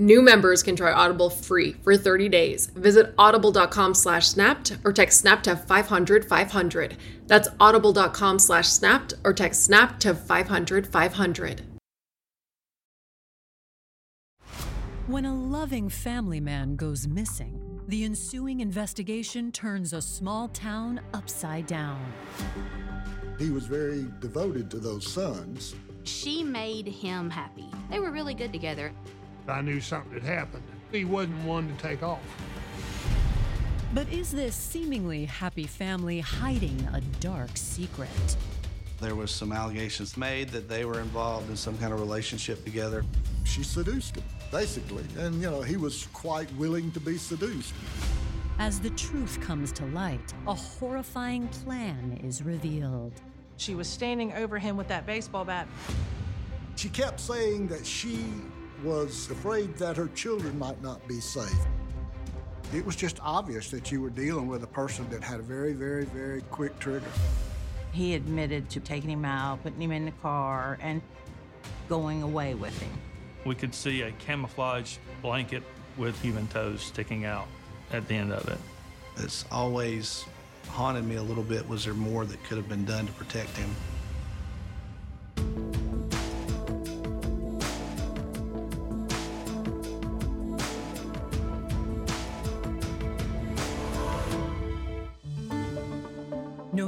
New members can try Audible free for 30 days. Visit audible.com slash snapped or text snap to 500 500. That's audible.com slash snapped or text snap to 500 500. When a loving family man goes missing, the ensuing investigation turns a small town upside down. He was very devoted to those sons. She made him happy. They were really good together. I knew something had happened. He wasn't one to take off. But is this seemingly happy family hiding a dark secret? There was some allegations made that they were involved in some kind of relationship together. She seduced him, basically. And, you know, he was quite willing to be seduced. As the truth comes to light, a horrifying plan is revealed. She was standing over him with that baseball bat. She kept saying that she was afraid that her children might not be safe. It was just obvious that you were dealing with a person that had a very, very, very quick trigger. He admitted to taking him out, putting him in the car, and going away with him. We could see a camouflage blanket with human toes sticking out at the end of it. It's always haunted me a little bit. Was there more that could have been done to protect him?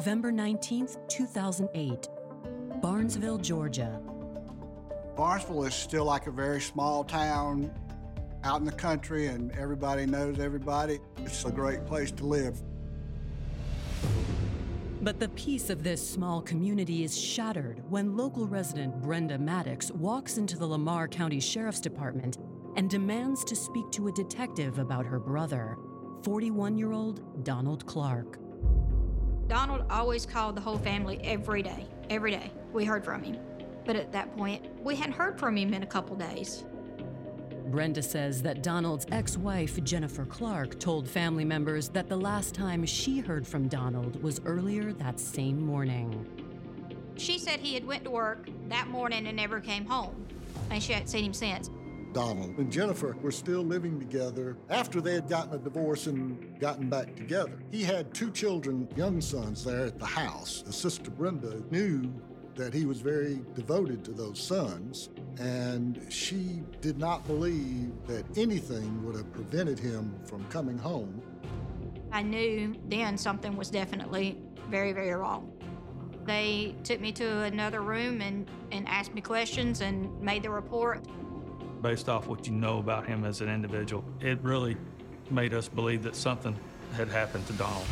November 19, 2008, Barnesville, Georgia. Barnesville is still like a very small town out in the country, and everybody knows everybody. It's a great place to live. But the peace of this small community is shattered when local resident Brenda Maddox walks into the Lamar County Sheriff's Department and demands to speak to a detective about her brother, 41 year old Donald Clark. Donald always called the whole family every day. Every day. We heard from him. But at that point, we hadn't heard from him in a couple days. Brenda says that Donald's ex wife, Jennifer Clark, told family members that the last time she heard from Donald was earlier that same morning. She said he had went to work that morning and never came home, and she hadn't seen him since. Donald and Jennifer were still living together after they had gotten a divorce and gotten back together. He had two children, young sons, there at the house. The sister Brenda knew that he was very devoted to those sons, and she did not believe that anything would have prevented him from coming home. I knew then something was definitely very, very wrong. They took me to another room and, and asked me questions and made the report. Based off what you know about him as an individual, it really made us believe that something had happened to Donald.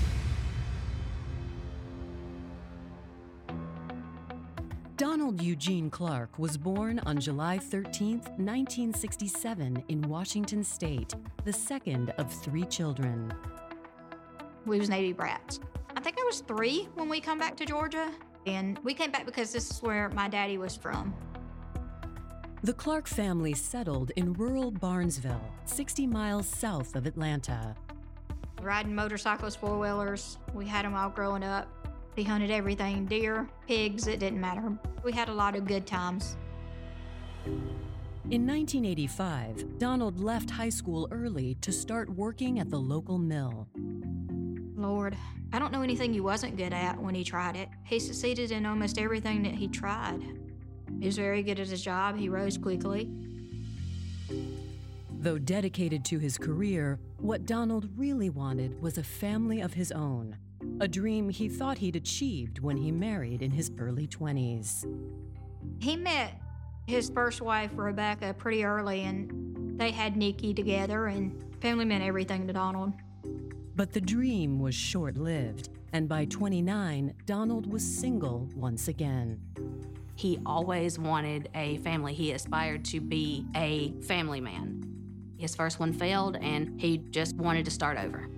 Donald Eugene Clark was born on July 13, 1967, in Washington State, the second of three children. We was Navy brats. I think I was three when we come back to Georgia. And we came back because this is where my daddy was from. The Clark family settled in rural Barnesville, 60 miles south of Atlanta. Riding motorcycles, four wheelers. We had them all growing up. He hunted everything deer, pigs, it didn't matter. We had a lot of good times. In 1985, Donald left high school early to start working at the local mill. Lord, I don't know anything he wasn't good at when he tried it. He succeeded in almost everything that he tried. He was very good at his job, he rose quickly. Though dedicated to his career, what Donald really wanted was a family of his own, a dream he thought he'd achieved when he married in his early 20s. He met his first wife, Rebecca, pretty early, and they had Nikki together, and family meant everything to Donald. But the dream was short lived, and by 29, Donald was single once again. He always wanted a family. He aspired to be a family man. His first one failed, and he just wanted to start over.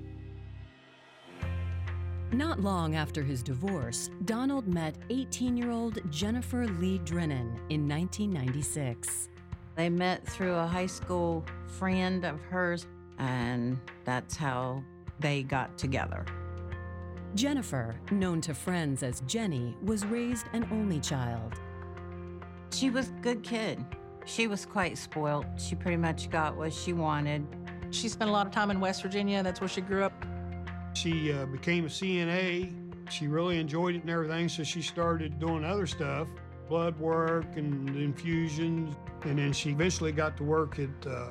Not long after his divorce, Donald met 18 year old Jennifer Lee Drennan in 1996. They met through a high school friend of hers, and that's how they got together. Jennifer, known to friends as Jenny, was raised an only child. She was a good kid. She was quite spoiled. She pretty much got what she wanted. She spent a lot of time in West Virginia. That's where she grew up. She uh, became a CNA. She really enjoyed it and everything, so she started doing other stuff blood work and infusions. And then she eventually got to work at, uh,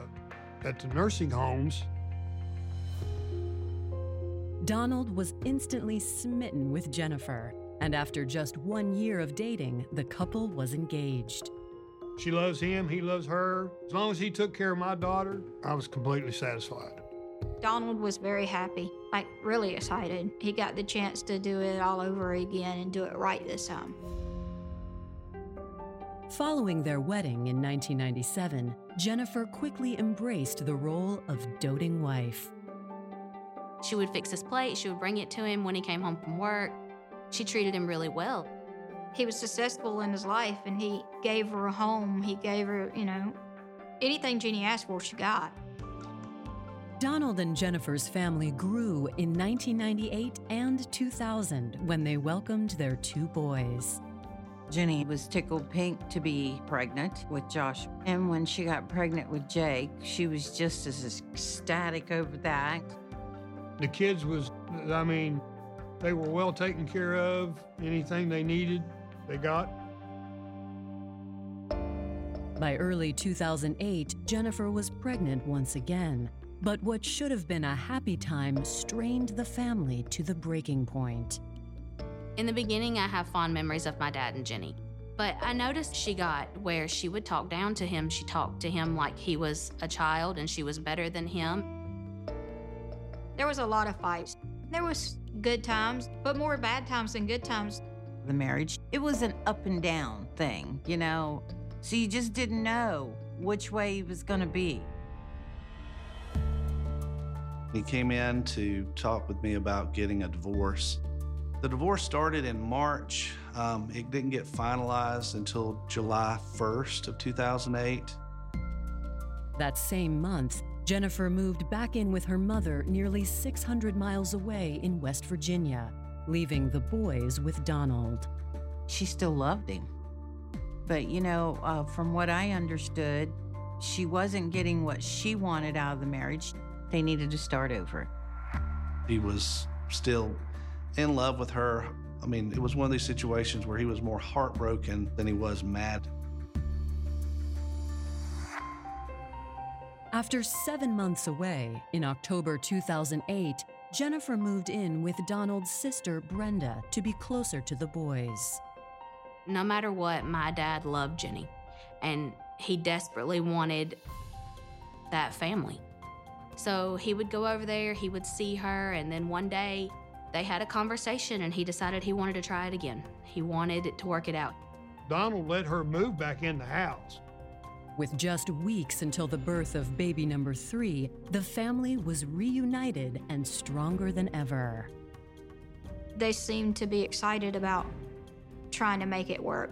at the nursing homes. Donald was instantly smitten with Jennifer, and after just one year of dating, the couple was engaged. She loves him, he loves her. As long as he took care of my daughter, I was completely satisfied. Donald was very happy, like really excited. He got the chance to do it all over again and do it right this time. Following their wedding in 1997, Jennifer quickly embraced the role of doting wife. She would fix his plate, she would bring it to him when he came home from work. She treated him really well. He was successful in his life and he gave her a home. He gave her, you know, anything Jeannie asked for, she got. Donald and Jennifer's family grew in 1998 and 2000 when they welcomed their two boys. Jenny was tickled pink to be pregnant with Josh. And when she got pregnant with Jake, she was just as ecstatic over that. The kids was, I mean, they were well taken care of. Anything they needed, they got. By early 2008, Jennifer was pregnant once again. But what should have been a happy time strained the family to the breaking point. In the beginning, I have fond memories of my dad and Jenny. But I noticed she got where she would talk down to him. She talked to him like he was a child and she was better than him. There was a lot of fights. There was good times, but more bad times than good times. The marriage, it was an up and down thing, you know? So you just didn't know which way it was going to be. He came in to talk with me about getting a divorce. The divorce started in March. Um, it didn't get finalized until July 1st of 2008. That same month, Jennifer moved back in with her mother nearly 600 miles away in West Virginia, leaving the boys with Donald. She still loved him. But, you know, uh, from what I understood, she wasn't getting what she wanted out of the marriage. They needed to start over. He was still in love with her. I mean, it was one of these situations where he was more heartbroken than he was mad. After seven months away, in October 2008, Jennifer moved in with Donald's sister, Brenda, to be closer to the boys. No matter what, my dad loved Jenny, and he desperately wanted that family. So he would go over there, he would see her, and then one day they had a conversation and he decided he wanted to try it again. He wanted to work it out. Donald let her move back in the house. With just weeks until the birth of baby number three, the family was reunited and stronger than ever. They seemed to be excited about trying to make it work.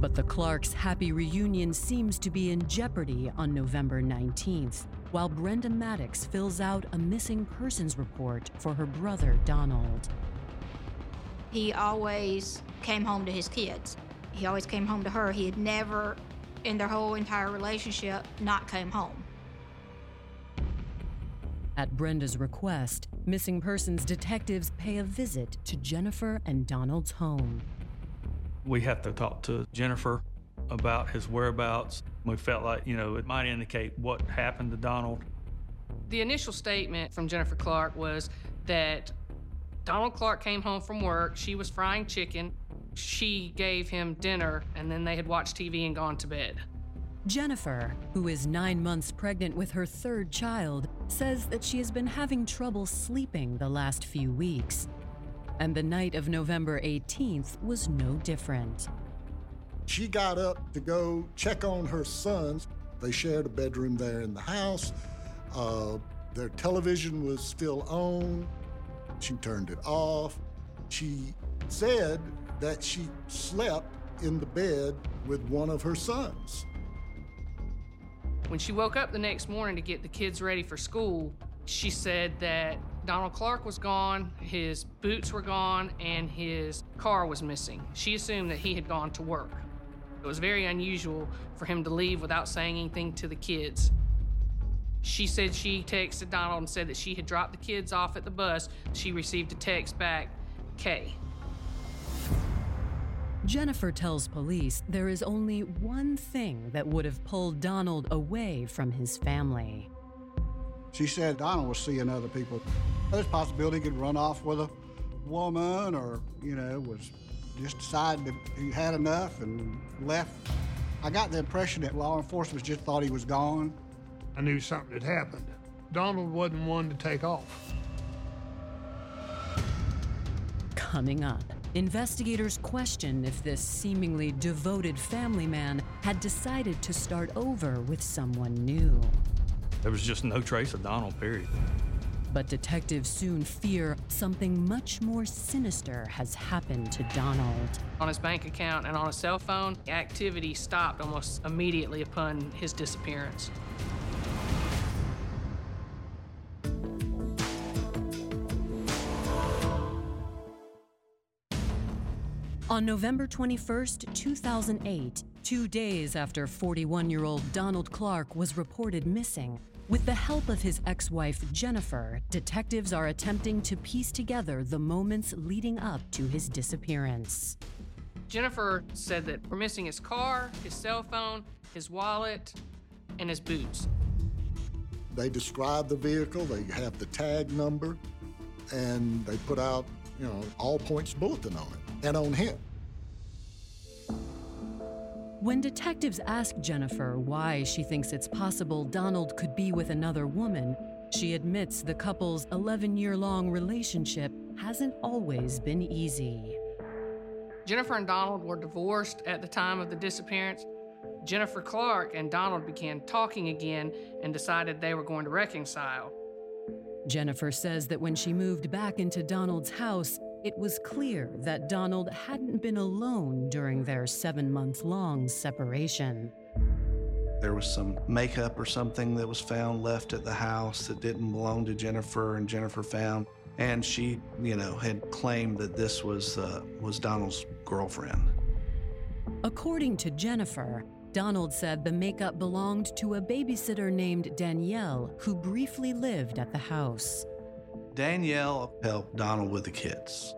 But the Clarks' happy reunion seems to be in jeopardy on November 19th, while Brenda Maddox fills out a missing persons report for her brother Donald. He always came home to his kids. He always came home to her. He had never, in their whole entire relationship, not came home. At Brenda's request, missing persons detectives pay a visit to Jennifer and Donald's home. We have to talk to Jennifer about his whereabouts. We felt like, you know, it might indicate what happened to Donald. The initial statement from Jennifer Clark was that Donald Clark came home from work. She was frying chicken. She gave him dinner, and then they had watched TV and gone to bed. Jennifer, who is nine months pregnant with her third child, says that she has been having trouble sleeping the last few weeks. And the night of November 18th was no different. She got up to go check on her sons. They shared a bedroom there in the house. Uh, their television was still on. She turned it off. She said that she slept in the bed with one of her sons. When she woke up the next morning to get the kids ready for school, she said that Donald Clark was gone, his boots were gone, and his car was missing. She assumed that he had gone to work. It was very unusual for him to leave without saying anything to the kids. She said she texted Donald and said that she had dropped the kids off at the bus. She received a text back, K. Jennifer tells police there is only one thing that would have pulled Donald away from his family. She said Donald was seeing other people. There's a possibility he could run off with a woman or, you know, was just decided that he had enough and left. I got the impression that law enforcement just thought he was gone. I knew something had happened. Donald wasn't one to take off. Coming up, investigators question if this seemingly devoted family man had decided to start over with someone new. There was just no trace of Donald, period. But detectives soon fear something much more sinister has happened to Donald. On his bank account and on his cell phone, activity stopped almost immediately upon his disappearance. On November 21st, 2008, two days after 41 year old Donald Clark was reported missing, with the help of his ex wife Jennifer, detectives are attempting to piece together the moments leading up to his disappearance. Jennifer said that we're missing his car, his cell phone, his wallet, and his boots. They describe the vehicle, they have the tag number, and they put out, you know, all points bulletin on it and on him. When detectives ask Jennifer why she thinks it's possible Donald could be with another woman, she admits the couple's 11 year long relationship hasn't always been easy. Jennifer and Donald were divorced at the time of the disappearance. Jennifer Clark and Donald began talking again and decided they were going to reconcile. Jennifer says that when she moved back into Donald's house, it was clear that Donald hadn't been alone during their seven month long separation. There was some makeup or something that was found left at the house that didn't belong to Jennifer, and Jennifer found. And she, you know, had claimed that this was uh, was Donald's girlfriend. According to Jennifer, Donald said the makeup belonged to a babysitter named Danielle who briefly lived at the house. Danielle helped Donald with the kids.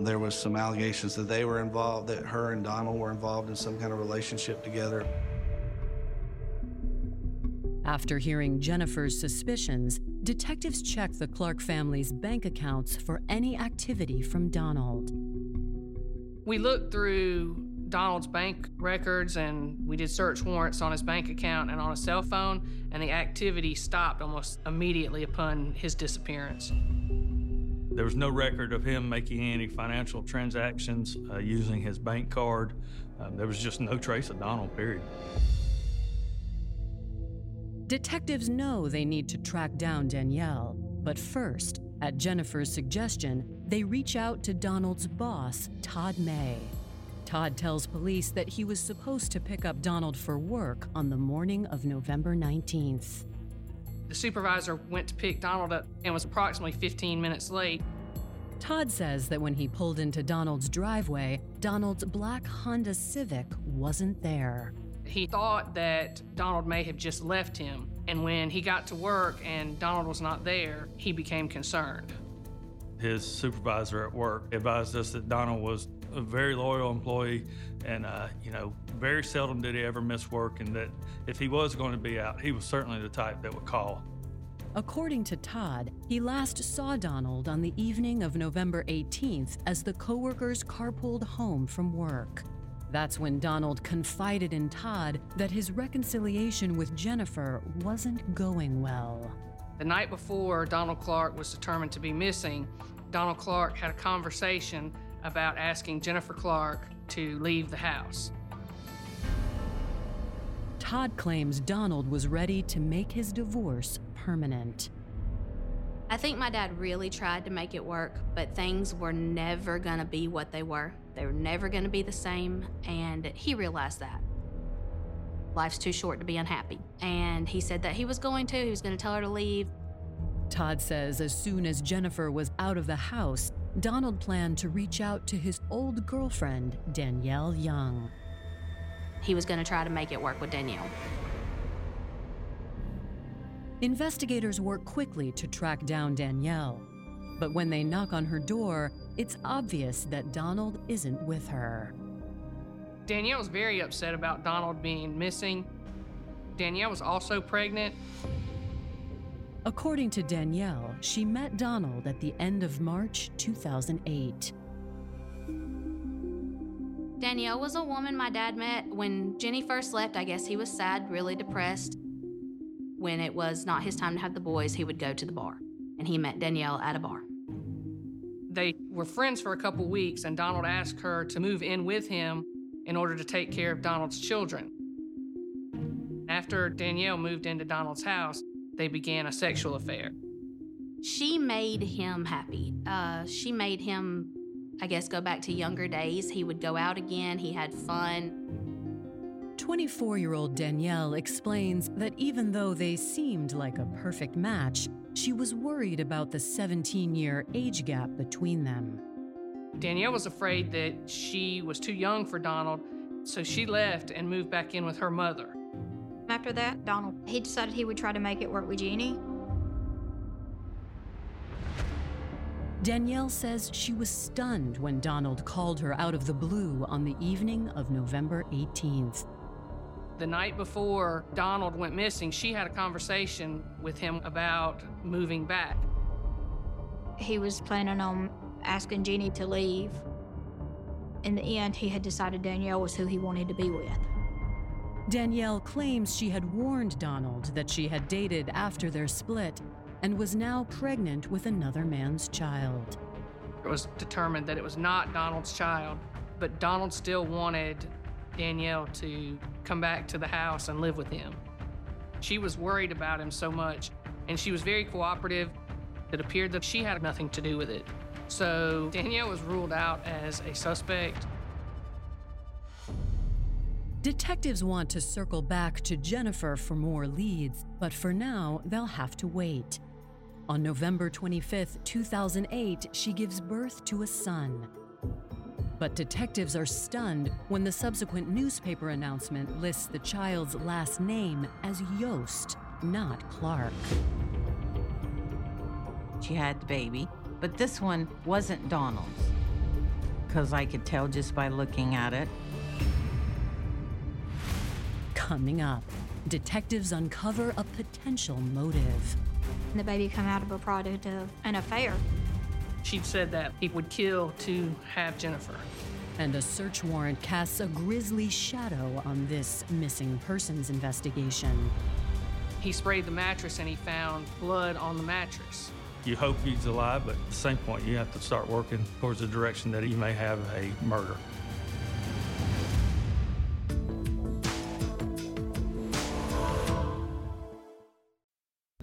There was some allegations that they were involved, that her and Donald were involved in some kind of relationship together. After hearing Jennifer's suspicions, detectives checked the Clark family's bank accounts for any activity from Donald. We looked through Donald's bank records and we did search warrants on his bank account and on his cell phone, and the activity stopped almost immediately upon his disappearance. There was no record of him making any financial transactions uh, using his bank card. Uh, there was just no trace of Donald, period. Detectives know they need to track down Danielle, But first, at Jennifer's suggestion, they reach out to Donald's boss, Todd May. Todd tells police that he was supposed to pick up Donald for work on the morning of November 19th. The supervisor went to pick Donald up and was approximately 15 minutes late. Todd says that when he pulled into Donald's driveway, Donald's black Honda Civic wasn't there. He thought that Donald may have just left him, and when he got to work and Donald was not there, he became concerned. His supervisor at work advised us that Donald was a very loyal employee and, uh, you know, very seldom did he ever miss work, and that if he was going to be out, he was certainly the type that would call. According to Todd, he last saw Donald on the evening of November 18th as the coworkers carpooled home from work. That's when Donald confided in Todd that his reconciliation with Jennifer wasn't going well. The night before Donald Clark was determined to be missing, Donald Clark had a conversation about asking Jennifer Clark to leave the house. Todd claims Donald was ready to make his divorce permanent. I think my dad really tried to make it work, but things were never going to be what they were. They were never going to be the same, and he realized that. Life's too short to be unhappy. And he said that he was going to, he was going to tell her to leave. Todd says as soon as Jennifer was out of the house, Donald planned to reach out to his old girlfriend, Danielle Young. He was going to try to make it work with Danielle. Investigators work quickly to track down Danielle. But when they knock on her door, it's obvious that Donald isn't with her. Danielle was very upset about Donald being missing. Danielle was also pregnant. According to Danielle, she met Donald at the end of March 2008. Danielle was a woman my dad met. When Jenny first left, I guess he was sad, really depressed. When it was not his time to have the boys, he would go to the bar. And he met Danielle at a bar. They were friends for a couple weeks, and Donald asked her to move in with him in order to take care of Donald's children. After Danielle moved into Donald's house, they began a sexual affair. She made him happy. Uh, she made him, I guess, go back to younger days. He would go out again, he had fun. 24 year old Danielle explains that even though they seemed like a perfect match, she was worried about the 17 year age gap between them. Danielle was afraid that she was too young for Donald, so she left and moved back in with her mother. After that, Donald, he decided he would try to make it work with Jeannie. Danielle says she was stunned when Donald called her out of the blue on the evening of November 18th. The night before Donald went missing, she had a conversation with him about moving back. He was planning on asking Jeannie to leave. In the end, he had decided Danielle was who he wanted to be with. Danielle claims she had warned Donald that she had dated after their split and was now pregnant with another man's child. It was determined that it was not Donald's child, but Donald still wanted Danielle to come back to the house and live with him. She was worried about him so much, and she was very cooperative. It appeared that she had nothing to do with it. So Danielle was ruled out as a suspect. Detectives want to circle back to Jennifer for more leads, but for now, they'll have to wait. On November 25, 2008, she gives birth to a son. But detectives are stunned when the subsequent newspaper announcement lists the child's last name as Yost, not Clark. She had the baby, but this one wasn't Donald's. Because I could tell just by looking at it. Coming up, detectives uncover a potential motive. The baby come out of a product of an affair. She said that he would kill to have Jennifer. And a search warrant casts a grisly shadow on this missing persons investigation. He sprayed the mattress and he found blood on the mattress. You hope he's alive, but at the same point, you have to start working towards the direction that he may have a murder.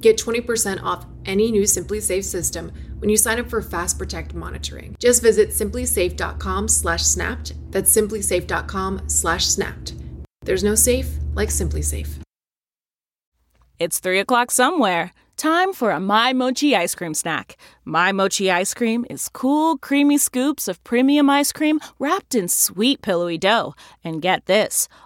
Get 20% off any new SimpliSafe system when you sign up for Fast Protect monitoring. Just visit simplisafe.com/snapped. That's simplisafe.com/snapped. There's no safe like SimpliSafe. It's three o'clock somewhere. Time for a My Mochi ice cream snack. My Mochi ice cream is cool, creamy scoops of premium ice cream wrapped in sweet, pillowy dough. And get this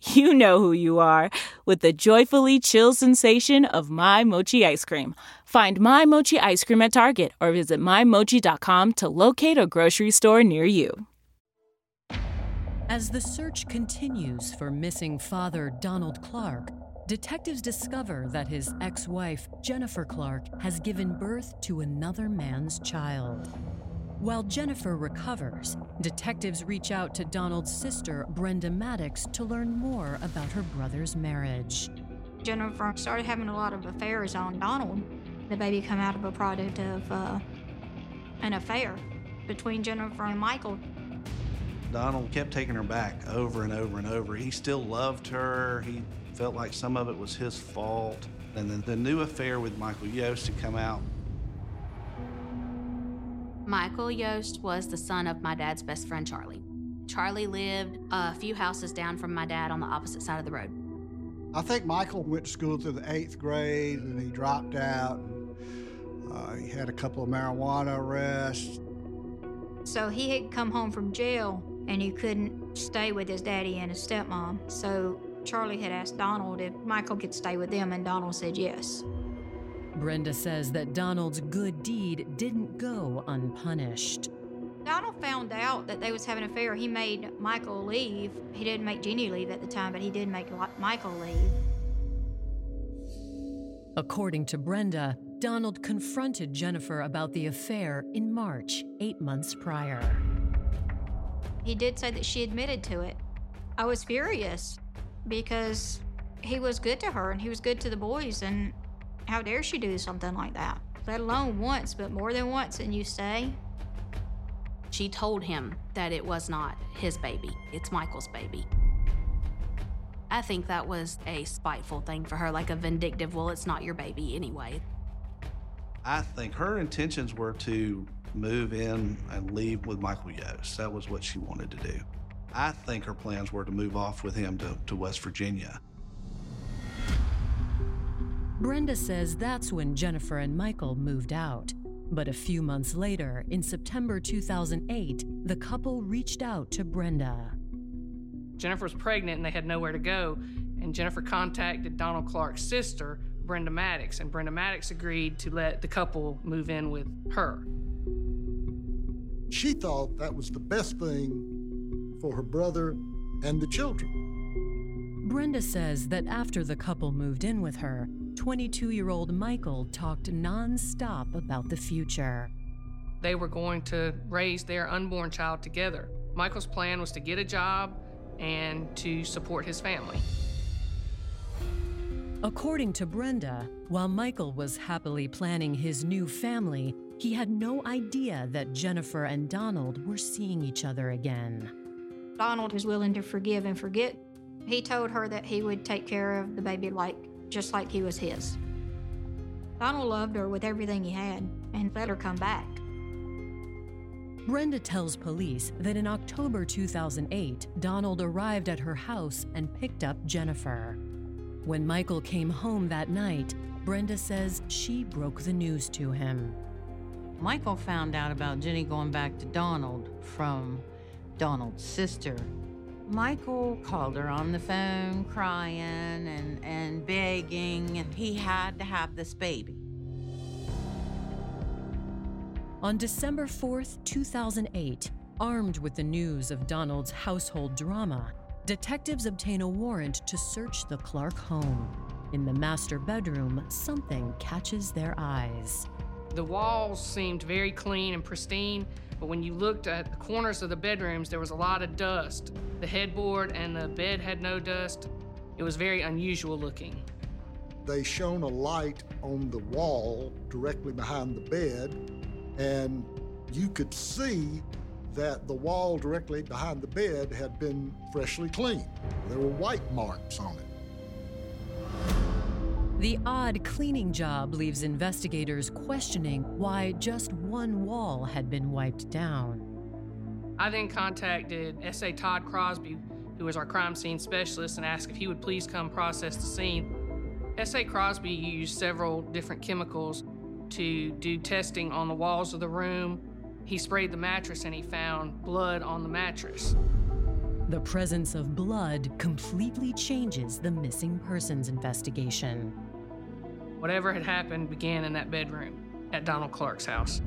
You know who you are with the joyfully chill sensation of My Mochi ice cream. Find My Mochi ice cream at Target or visit MyMochi.com to locate a grocery store near you. As the search continues for missing father Donald Clark, detectives discover that his ex wife, Jennifer Clark, has given birth to another man's child. While Jennifer recovers, detectives reach out to Donald's sister, Brenda Maddox, to learn more about her brother's marriage. Jennifer started having a lot of affairs on Donald. The baby come out of a product of uh, an affair between Jennifer and Michael. Donald kept taking her back over and over and over. He still loved her. He felt like some of it was his fault. And then the new affair with Michael Yost had come out. Michael Yost was the son of my dad's best friend, Charlie. Charlie lived a few houses down from my dad on the opposite side of the road. I think Michael went to school through the eighth grade and he dropped out. Uh, he had a couple of marijuana arrests. So he had come home from jail and he couldn't stay with his daddy and his stepmom. So Charlie had asked Donald if Michael could stay with them, and Donald said yes. Brenda says that Donald's good deed didn't go unpunished. Donald found out that they was having an affair. He made Michael leave. He didn't make Jenny leave at the time, but he did make Michael leave. According to Brenda, Donald confronted Jennifer about the affair in March, eight months prior. He did say that she admitted to it. I was furious because he was good to her and he was good to the boys, and how dare she do something like that? Let alone once, but more than once, and you say? She told him that it was not his baby, it's Michael's baby. I think that was a spiteful thing for her, like a vindictive, well, it's not your baby anyway. I think her intentions were to move in and leave with Michael Yost. That was what she wanted to do. I think her plans were to move off with him to, to West Virginia. Brenda says that's when Jennifer and Michael moved out. But a few months later, in September 2008, the couple reached out to Brenda. Jennifer was pregnant and they had nowhere to go, and Jennifer contacted Donald Clark's sister, Brenda Maddox, and Brenda Maddox agreed to let the couple move in with her. She thought that was the best thing for her brother and the children. Brenda says that after the couple moved in with her, 22 year old Michael talked nonstop about the future. They were going to raise their unborn child together. Michael's plan was to get a job and to support his family. According to Brenda, while Michael was happily planning his new family, he had no idea that Jennifer and Donald were seeing each other again. Donald was willing to forgive and forget. He told her that he would take care of the baby like just like he was his. Donald loved her with everything he had and let her come back. Brenda tells police that in October 2008, Donald arrived at her house and picked up Jennifer. When Michael came home that night, Brenda says she broke the news to him. Michael found out about Jenny going back to Donald from Donald's sister. Michael called her on the phone crying and, and begging, and he had to have this baby. On December 4th, 2008, armed with the news of Donald's household drama, detectives obtain a warrant to search the Clark home. In the master bedroom, something catches their eyes. The walls seemed very clean and pristine, but when you looked at the corners of the bedrooms, there was a lot of dust. The headboard and the bed had no dust. It was very unusual looking. They shone a light on the wall directly behind the bed, and you could see that the wall directly behind the bed had been freshly cleaned. There were white marks on it. The odd cleaning job leaves investigators questioning why just one wall had been wiped down. I then contacted S.A. Todd Crosby, who is our crime scene specialist, and asked if he would please come process the scene. S.A. Crosby used several different chemicals to do testing on the walls of the room. He sprayed the mattress and he found blood on the mattress. The presence of blood completely changes the missing persons investigation. Whatever had happened began in that bedroom at Donald Clark's house.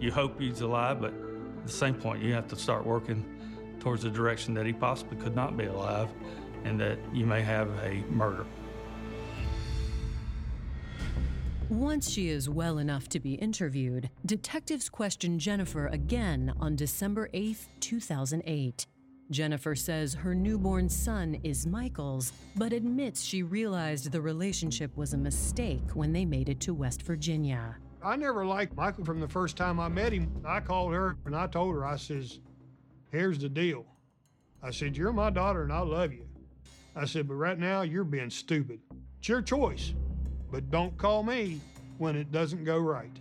You hope he's alive, but at the same point, you have to start working towards the direction that he possibly could not be alive and that you may have a murder. Once she is well enough to be interviewed, detectives question Jennifer again on December 8, 2008. Jennifer says her newborn son is Michael's, but admits she realized the relationship was a mistake when they made it to West Virginia. I never liked Michael from the first time I met him. I called her and I told her, I says, here's the deal. I said, you're my daughter and I love you. I said, but right now you're being stupid. It's your choice, but don't call me when it doesn't go right.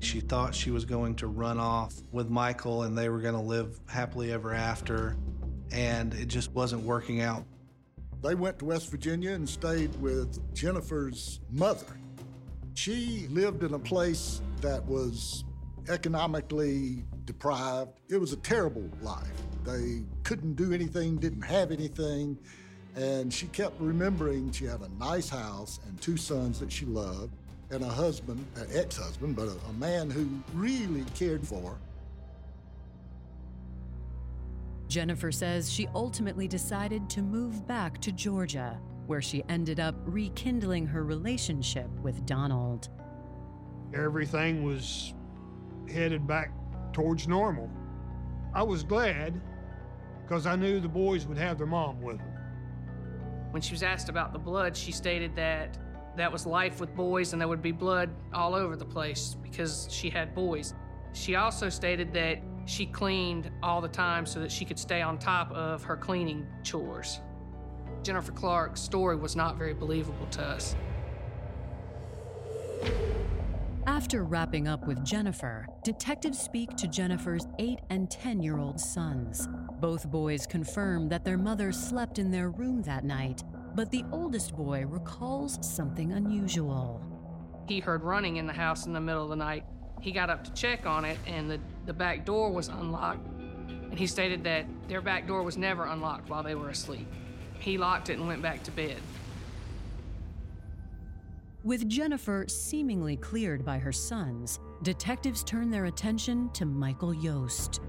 She thought she was going to run off with Michael and they were going to live happily ever after, and it just wasn't working out. They went to West Virginia and stayed with Jennifer's mother. She lived in a place that was economically deprived. It was a terrible life. They couldn't do anything, didn't have anything, and she kept remembering she had a nice house and two sons that she loved and a husband, an ex-husband, but a, a man who really cared for her. Jennifer says she ultimately decided to move back to Georgia, where she ended up rekindling her relationship with Donald. Everything was headed back towards normal. I was glad because I knew the boys would have their mom with them. When she was asked about the blood, she stated that that was life with boys and there would be blood all over the place because she had boys. She also stated that she cleaned all the time so that she could stay on top of her cleaning chores. Jennifer Clark's story was not very believable to us. After wrapping up with Jennifer, detectives speak to Jennifer's 8 and 10 year old sons. Both boys confirm that their mother slept in their room that night but the oldest boy recalls something unusual. He heard running in the house in the middle of the night. He got up to check on it, and the, the back door was unlocked. And he stated that their back door was never unlocked while they were asleep. He locked it and went back to bed. With Jennifer seemingly cleared by her sons, detectives turn their attention to Michael Yost.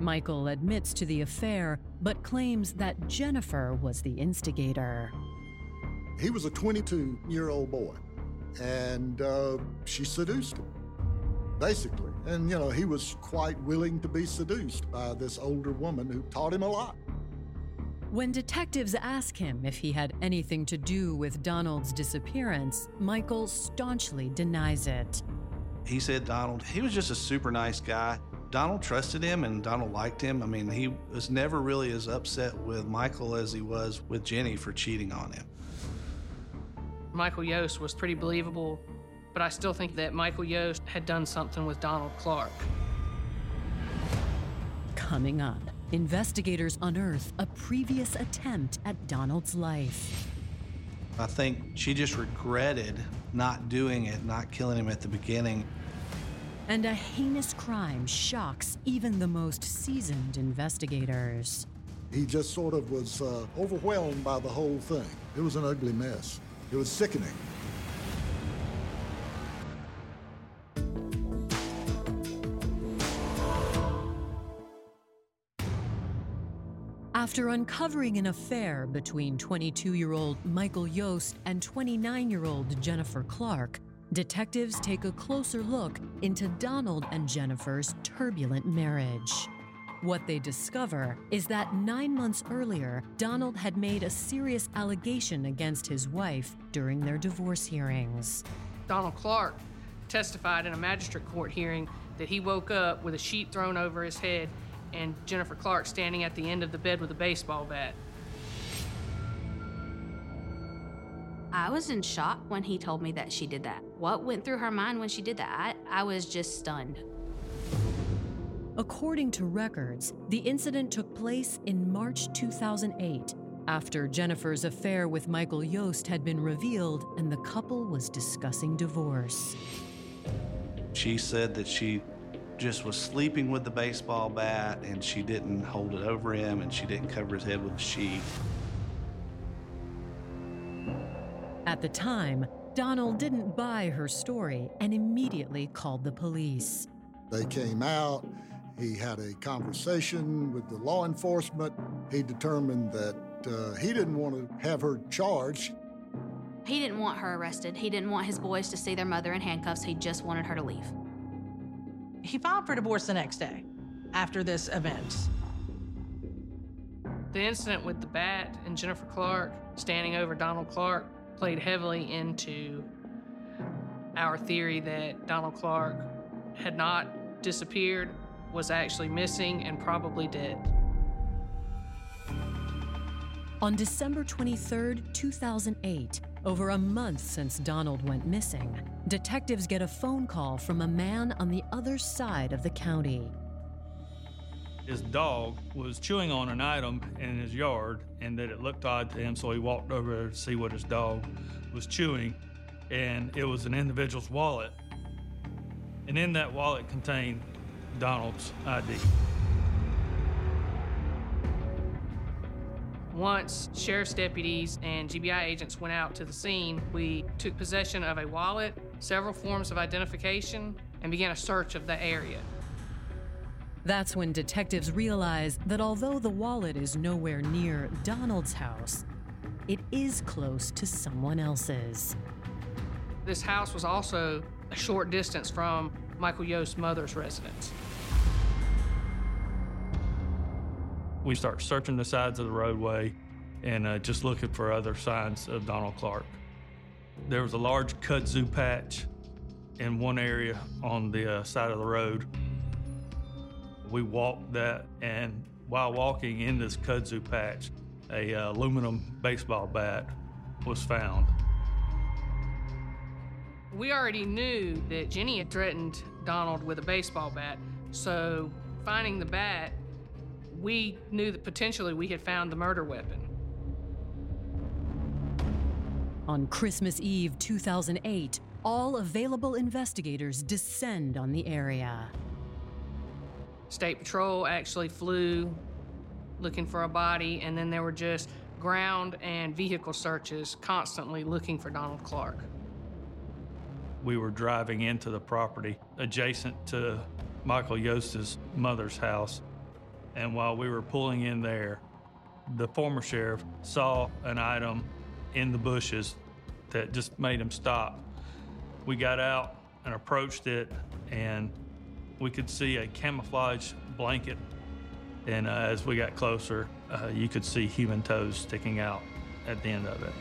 Michael admits to the affair, but claims that Jennifer was the instigator. He was a 22 year old boy, and uh, she seduced him, basically. And, you know, he was quite willing to be seduced by this older woman who taught him a lot. When detectives ask him if he had anything to do with Donald's disappearance, Michael staunchly denies it. He said Donald, he was just a super nice guy. Donald trusted him and Donald liked him. I mean, he was never really as upset with Michael as he was with Jenny for cheating on him. Michael Yost was pretty believable, but I still think that Michael Yost had done something with Donald Clark. Coming up, investigators unearth a previous attempt at Donald's life. I think she just regretted not doing it, not killing him at the beginning. And a heinous crime shocks even the most seasoned investigators. He just sort of was uh, overwhelmed by the whole thing. It was an ugly mess. It was sickening. After uncovering an affair between 22 year old Michael Yost and 29 year old Jennifer Clark, detectives take a closer look into Donald and Jennifer's turbulent marriage. What they discover is that nine months earlier, Donald had made a serious allegation against his wife during their divorce hearings. Donald Clark testified in a magistrate court hearing that he woke up with a sheet thrown over his head and Jennifer Clark standing at the end of the bed with a baseball bat. I was in shock when he told me that she did that. What went through her mind when she did that? I, I was just stunned. According to records, the incident took place in March 2008 after Jennifer's affair with Michael Yost had been revealed and the couple was discussing divorce. She said that she just was sleeping with the baseball bat and she didn't hold it over him and she didn't cover his head with a sheet. At the time, Donald didn't buy her story and immediately called the police. They came out. He had a conversation with the law enforcement. He determined that uh, he didn't want to have her charged. He didn't want her arrested. He didn't want his boys to see their mother in handcuffs. He just wanted her to leave. He filed for divorce the next day after this event. The incident with the bat and Jennifer Clark standing over Donald Clark played heavily into our theory that Donald Clark had not disappeared, was actually missing, and probably dead. On December 23, 2008, over a month since Donald went missing, detectives get a phone call from a man on the other side of the county. His dog was chewing on an item in his yard and that it looked odd to him, so he walked over to see what his dog was chewing, and it was an individual's wallet. And in that wallet contained Donald's ID. Once sheriff's deputies and GBI agents went out to the scene, we took possession of a wallet, several forms of identification, and began a search of the area. That's when detectives realize that although the wallet is nowhere near Donald's house, it is close to someone else's. This house was also a short distance from Michael Yost's mother's residence. We start searching the sides of the roadway and uh, just looking for other signs of Donald Clark. There was a large kudzu patch in one area on the uh, side of the road. We walked that, and while walking in this kudzu patch, a uh, aluminum baseball bat was found. We already knew that Jenny had threatened Donald with a baseball bat, so finding the bat, we knew that potentially we had found the murder weapon. On Christmas Eve 2008, all available investigators descend on the area. State Patrol actually flew looking for a body, and then there were just ground and vehicle searches constantly looking for Donald Clark. We were driving into the property adjacent to Michael Yost's mother's house, and while we were pulling in there, the former sheriff saw an item in the bushes that just made him stop. We got out and approached it, and we could see a camouflage blanket. And uh, as we got closer, uh, you could see human toes sticking out at the end of it.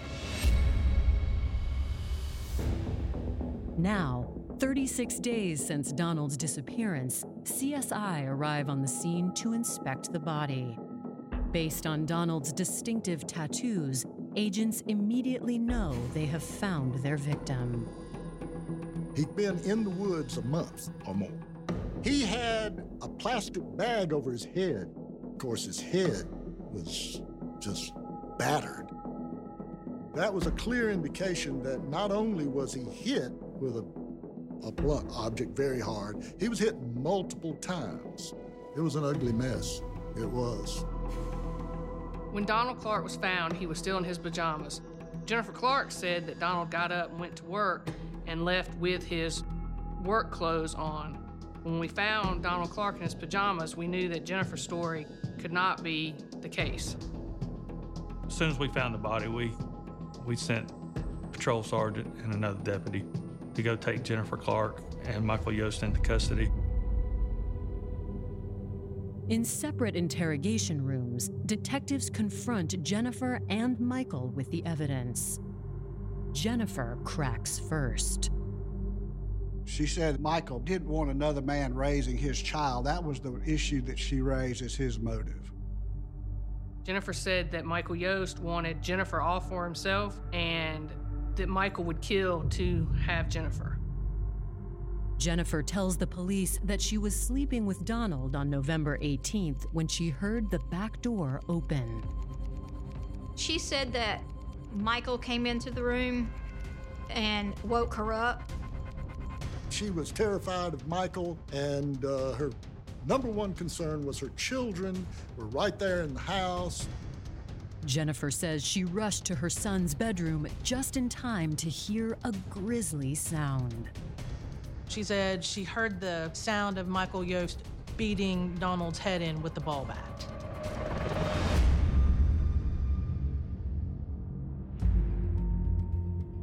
Now, 36 days since Donald's disappearance, CSI arrive on the scene to inspect the body. Based on Donald's distinctive tattoos, agents immediately know they have found their victim. He'd been in the woods a month or more. He had a plastic bag over his head. Of course, his head was just battered. That was a clear indication that not only was he hit with a, a blunt object very hard, he was hit multiple times. It was an ugly mess. It was. When Donald Clark was found, he was still in his pajamas. Jennifer Clark said that Donald got up and went to work and left with his work clothes on. When we found Donald Clark in his pajamas, we knew that Jennifer's story could not be the case. As soon as we found the body, we we sent patrol sergeant and another deputy to go take Jennifer Clark and Michael Yost into custody. In separate interrogation rooms, detectives confront Jennifer and Michael with the evidence. Jennifer cracks first. She said Michael didn't want another man raising his child. That was the issue that she raised as his motive. Jennifer said that Michael Yost wanted Jennifer all for himself and that Michael would kill to have Jennifer. Jennifer tells the police that she was sleeping with Donald on November 18th when she heard the back door open. She said that Michael came into the room and woke her up. She was terrified of Michael, and uh, her number one concern was her children were right there in the house. Jennifer says she rushed to her son's bedroom just in time to hear a grisly sound. She said she heard the sound of Michael Yost beating Donald's head in with the ball bat.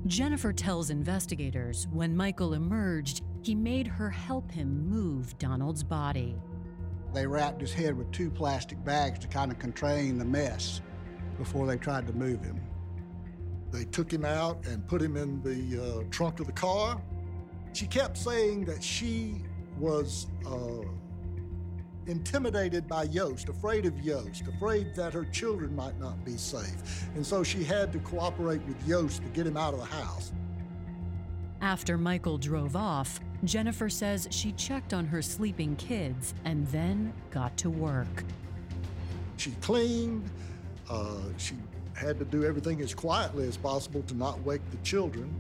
Jennifer tells investigators when Michael emerged, he made her help him move Donald's body. They wrapped his head with two plastic bags to kind of contain the mess before they tried to move him. They took him out and put him in the uh, trunk of the car. She kept saying that she was uh, intimidated by Yost, afraid of Yost, afraid that her children might not be safe. And so she had to cooperate with Yost to get him out of the house. After Michael drove off, Jennifer says she checked on her sleeping kids and then got to work. She cleaned, uh, she had to do everything as quietly as possible to not wake the children.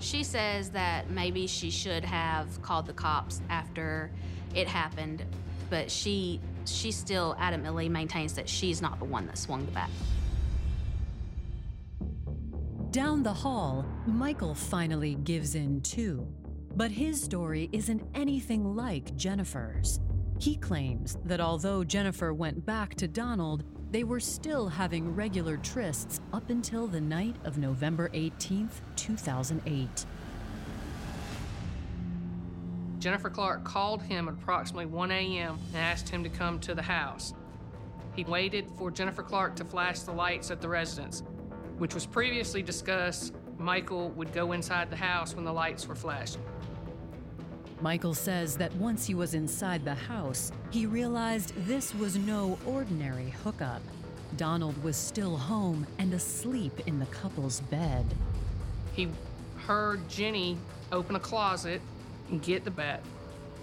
She says that maybe she should have called the cops after it happened, but she she still adamantly maintains that she's not the one that swung the bat. Down the hall, Michael finally gives in too. But his story isn't anything like Jennifer's. He claims that although Jennifer went back to Donald, they were still having regular trysts up until the night of November 18th, 2008. Jennifer Clark called him at approximately 1 a.m. and asked him to come to the house. He waited for Jennifer Clark to flash the lights at the residence, which was previously discussed. Michael would go inside the house when the lights were flashed. Michael says that once he was inside the house, he realized this was no ordinary hookup. Donald was still home and asleep in the couple's bed. He heard Jenny open a closet and get the bat.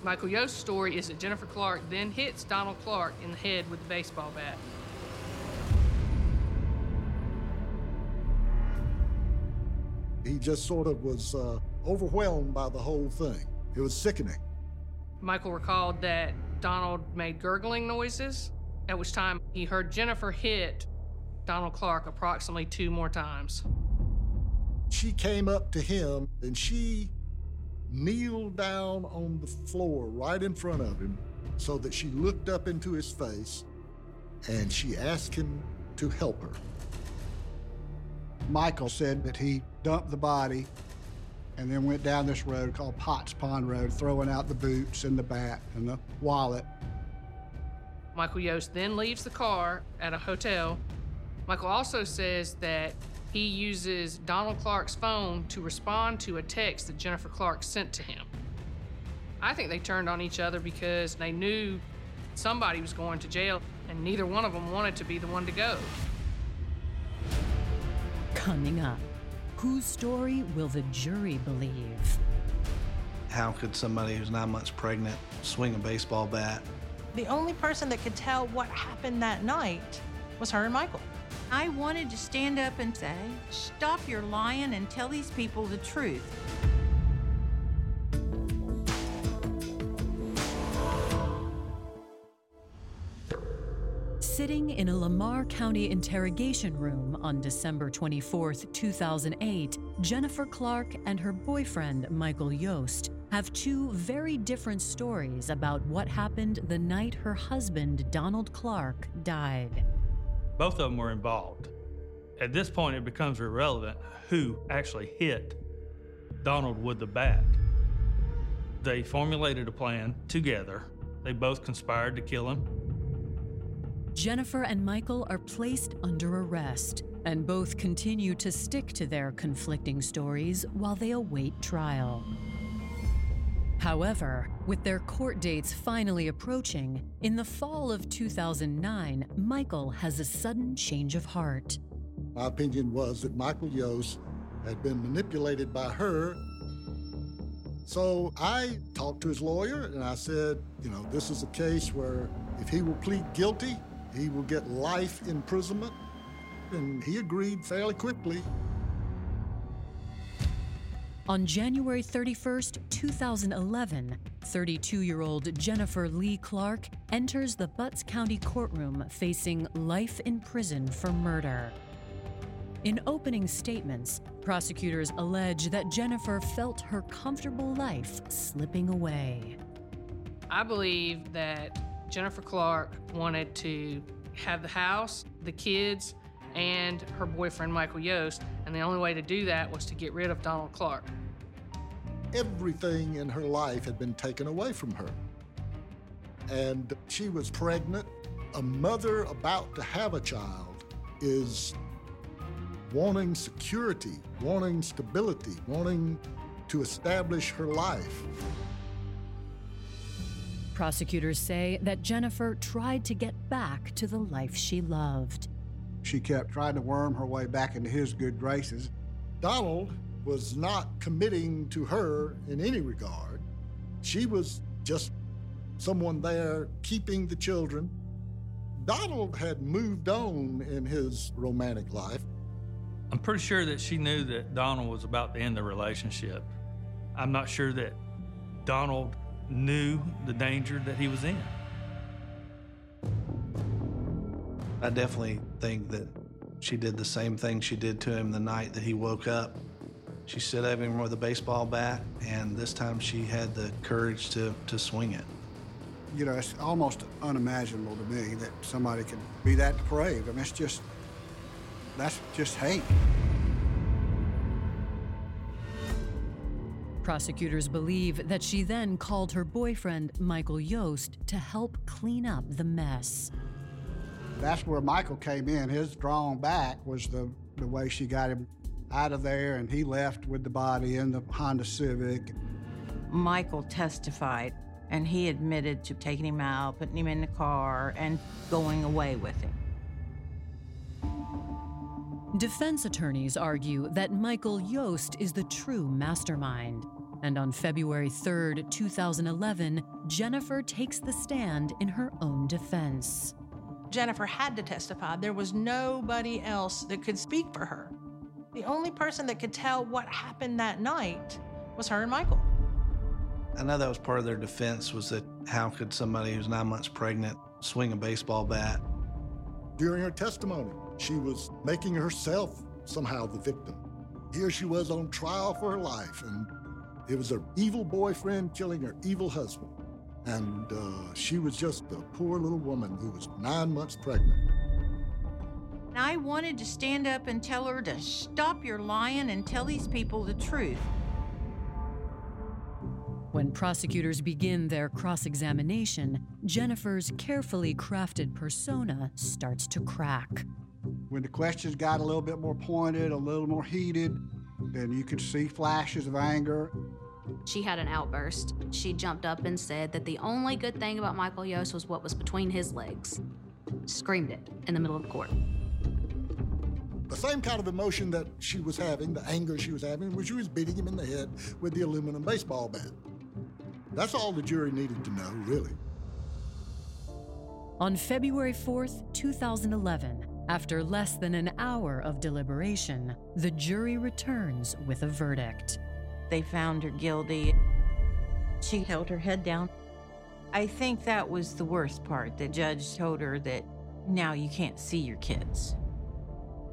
Michael Yost's story is that Jennifer Clark then hits Donald Clark in the head with the baseball bat. He just sort of was uh, overwhelmed by the whole thing. It was sickening. Michael recalled that Donald made gurgling noises, at which time he heard Jennifer hit Donald Clark approximately two more times. She came up to him and she kneeled down on the floor right in front of him so that she looked up into his face and she asked him to help her. Michael said that he dumped the body and then went down this road called Potts Pond Road, throwing out the boots and the bat and the wallet. Michael Yost then leaves the car at a hotel. Michael also says that he uses Donald Clark's phone to respond to a text that Jennifer Clark sent to him. I think they turned on each other because they knew somebody was going to jail, and neither one of them wanted to be the one to go. Coming up, whose story will the jury believe? How could somebody who's nine months pregnant swing a baseball bat? The only person that could tell what happened that night was her and Michael. I wanted to stand up and say, Stop your lying and tell these people the truth. Sitting in a Lamar County interrogation room on December 24, 2008, Jennifer Clark and her boyfriend, Michael Yost, have two very different stories about what happened the night her husband, Donald Clark, died. Both of them were involved. At this point, it becomes irrelevant who actually hit Donald with the bat. They formulated a plan together. They both conspired to kill him. Jennifer and Michael are placed under arrest, and both continue to stick to their conflicting stories while they await trial. However, with their court dates finally approaching, in the fall of 2009, Michael has a sudden change of heart. My opinion was that Michael Yost had been manipulated by her. So I talked to his lawyer and I said, you know, this is a case where if he will plead guilty, he will get life imprisonment. And he agreed fairly quickly. On January 31st, 2011, 32 year old Jennifer Lee Clark enters the Butts County courtroom facing life in prison for murder. In opening statements, prosecutors allege that Jennifer felt her comfortable life slipping away. I believe that Jennifer Clark wanted to have the house, the kids, and her boyfriend Michael Yost, and the only way to do that was to get rid of Donald Clark. Everything in her life had been taken away from her. And she was pregnant. A mother about to have a child is wanting security, wanting stability, wanting to establish her life. Prosecutors say that Jennifer tried to get back to the life she loved. She kept trying to worm her way back into his good graces. Donald was not committing to her in any regard. She was just someone there keeping the children. Donald had moved on in his romantic life. I'm pretty sure that she knew that Donald was about to end the relationship. I'm not sure that Donald knew the danger that he was in. I definitely think that she did the same thing she did to him the night that he woke up. She stood over him with a baseball bat, and this time she had the courage to, to swing it. You know, it's almost unimaginable to me that somebody could be that depraved. I mean, it's just, that's just hate. Prosecutors believe that she then called her boyfriend, Michael Yost, to help clean up the mess. That's where Michael came in. His drawing back was the, the way she got him out of there, and he left with the body in the Honda Civic. Michael testified, and he admitted to taking him out, putting him in the car, and going away with him. Defense attorneys argue that Michael Yost is the true mastermind. And on February 3, 2011, Jennifer takes the stand in her own defense. Jennifer had to testify. There was nobody else that could speak for her. The only person that could tell what happened that night was her and Michael. I know that was part of their defense was that how could somebody who's nine months pregnant swing a baseball bat? During her testimony, she was making herself somehow the victim. Here she was on trial for her life, and it was her evil boyfriend killing her evil husband. And uh, she was just a poor little woman who was nine months pregnant. I wanted to stand up and tell her to stop your lying and tell these people the truth. When prosecutors begin their cross examination, Jennifer's carefully crafted persona starts to crack. When the questions got a little bit more pointed, a little more heated, then you could see flashes of anger. She had an outburst. She jumped up and said that the only good thing about Michael Yost was what was between his legs. Screamed it in the middle of the court. The same kind of emotion that she was having, the anger she was having, was she was beating him in the head with the aluminum baseball bat. That's all the jury needed to know, really. On February 4th, 2011, after less than an hour of deliberation, the jury returns with a verdict. They found her guilty. She held her head down. I think that was the worst part. The judge told her that now you can't see your kids.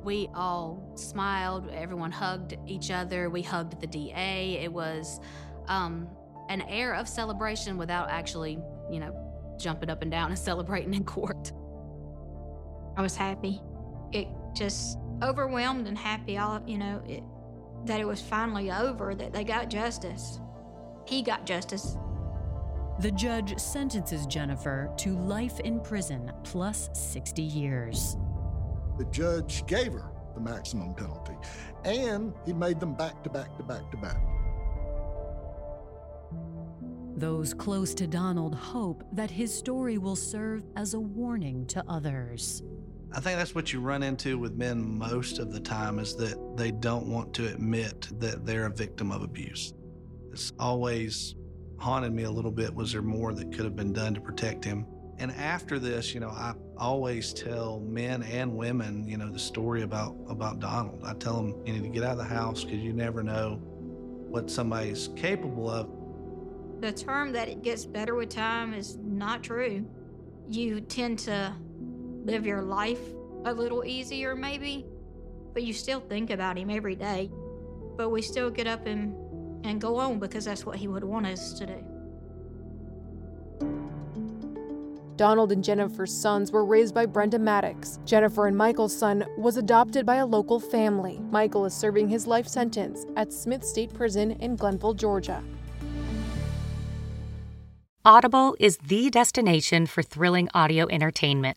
We all smiled, everyone hugged each other, we hugged the DA. It was um, an air of celebration without actually, you know, jumping up and down and celebrating in court. I was happy. It just overwhelmed and happy, all you know, it, that it was finally over, that they got justice. He got justice. The judge sentences Jennifer to life in prison plus 60 years. The judge gave her the maximum penalty, and he made them back to back to back to back. Those close to Donald hope that his story will serve as a warning to others. I think that's what you run into with men most of the time is that they don't want to admit that they're a victim of abuse. It's always haunted me a little bit. Was there more that could have been done to protect him? And after this, you know, I always tell men and women, you know, the story about about Donald. I tell them you need to get out of the house because you never know what somebody's capable of. The term that it gets better with time is not true. You tend to live your life a little easier, maybe, but you still think about him every day. But we still get up and, and go on because that's what he would want us to do. Donald and Jennifer's sons were raised by Brenda Maddox. Jennifer and Michael's son was adopted by a local family. Michael is serving his life sentence at Smith State Prison in Glennville, Georgia. Audible is the destination for thrilling audio entertainment.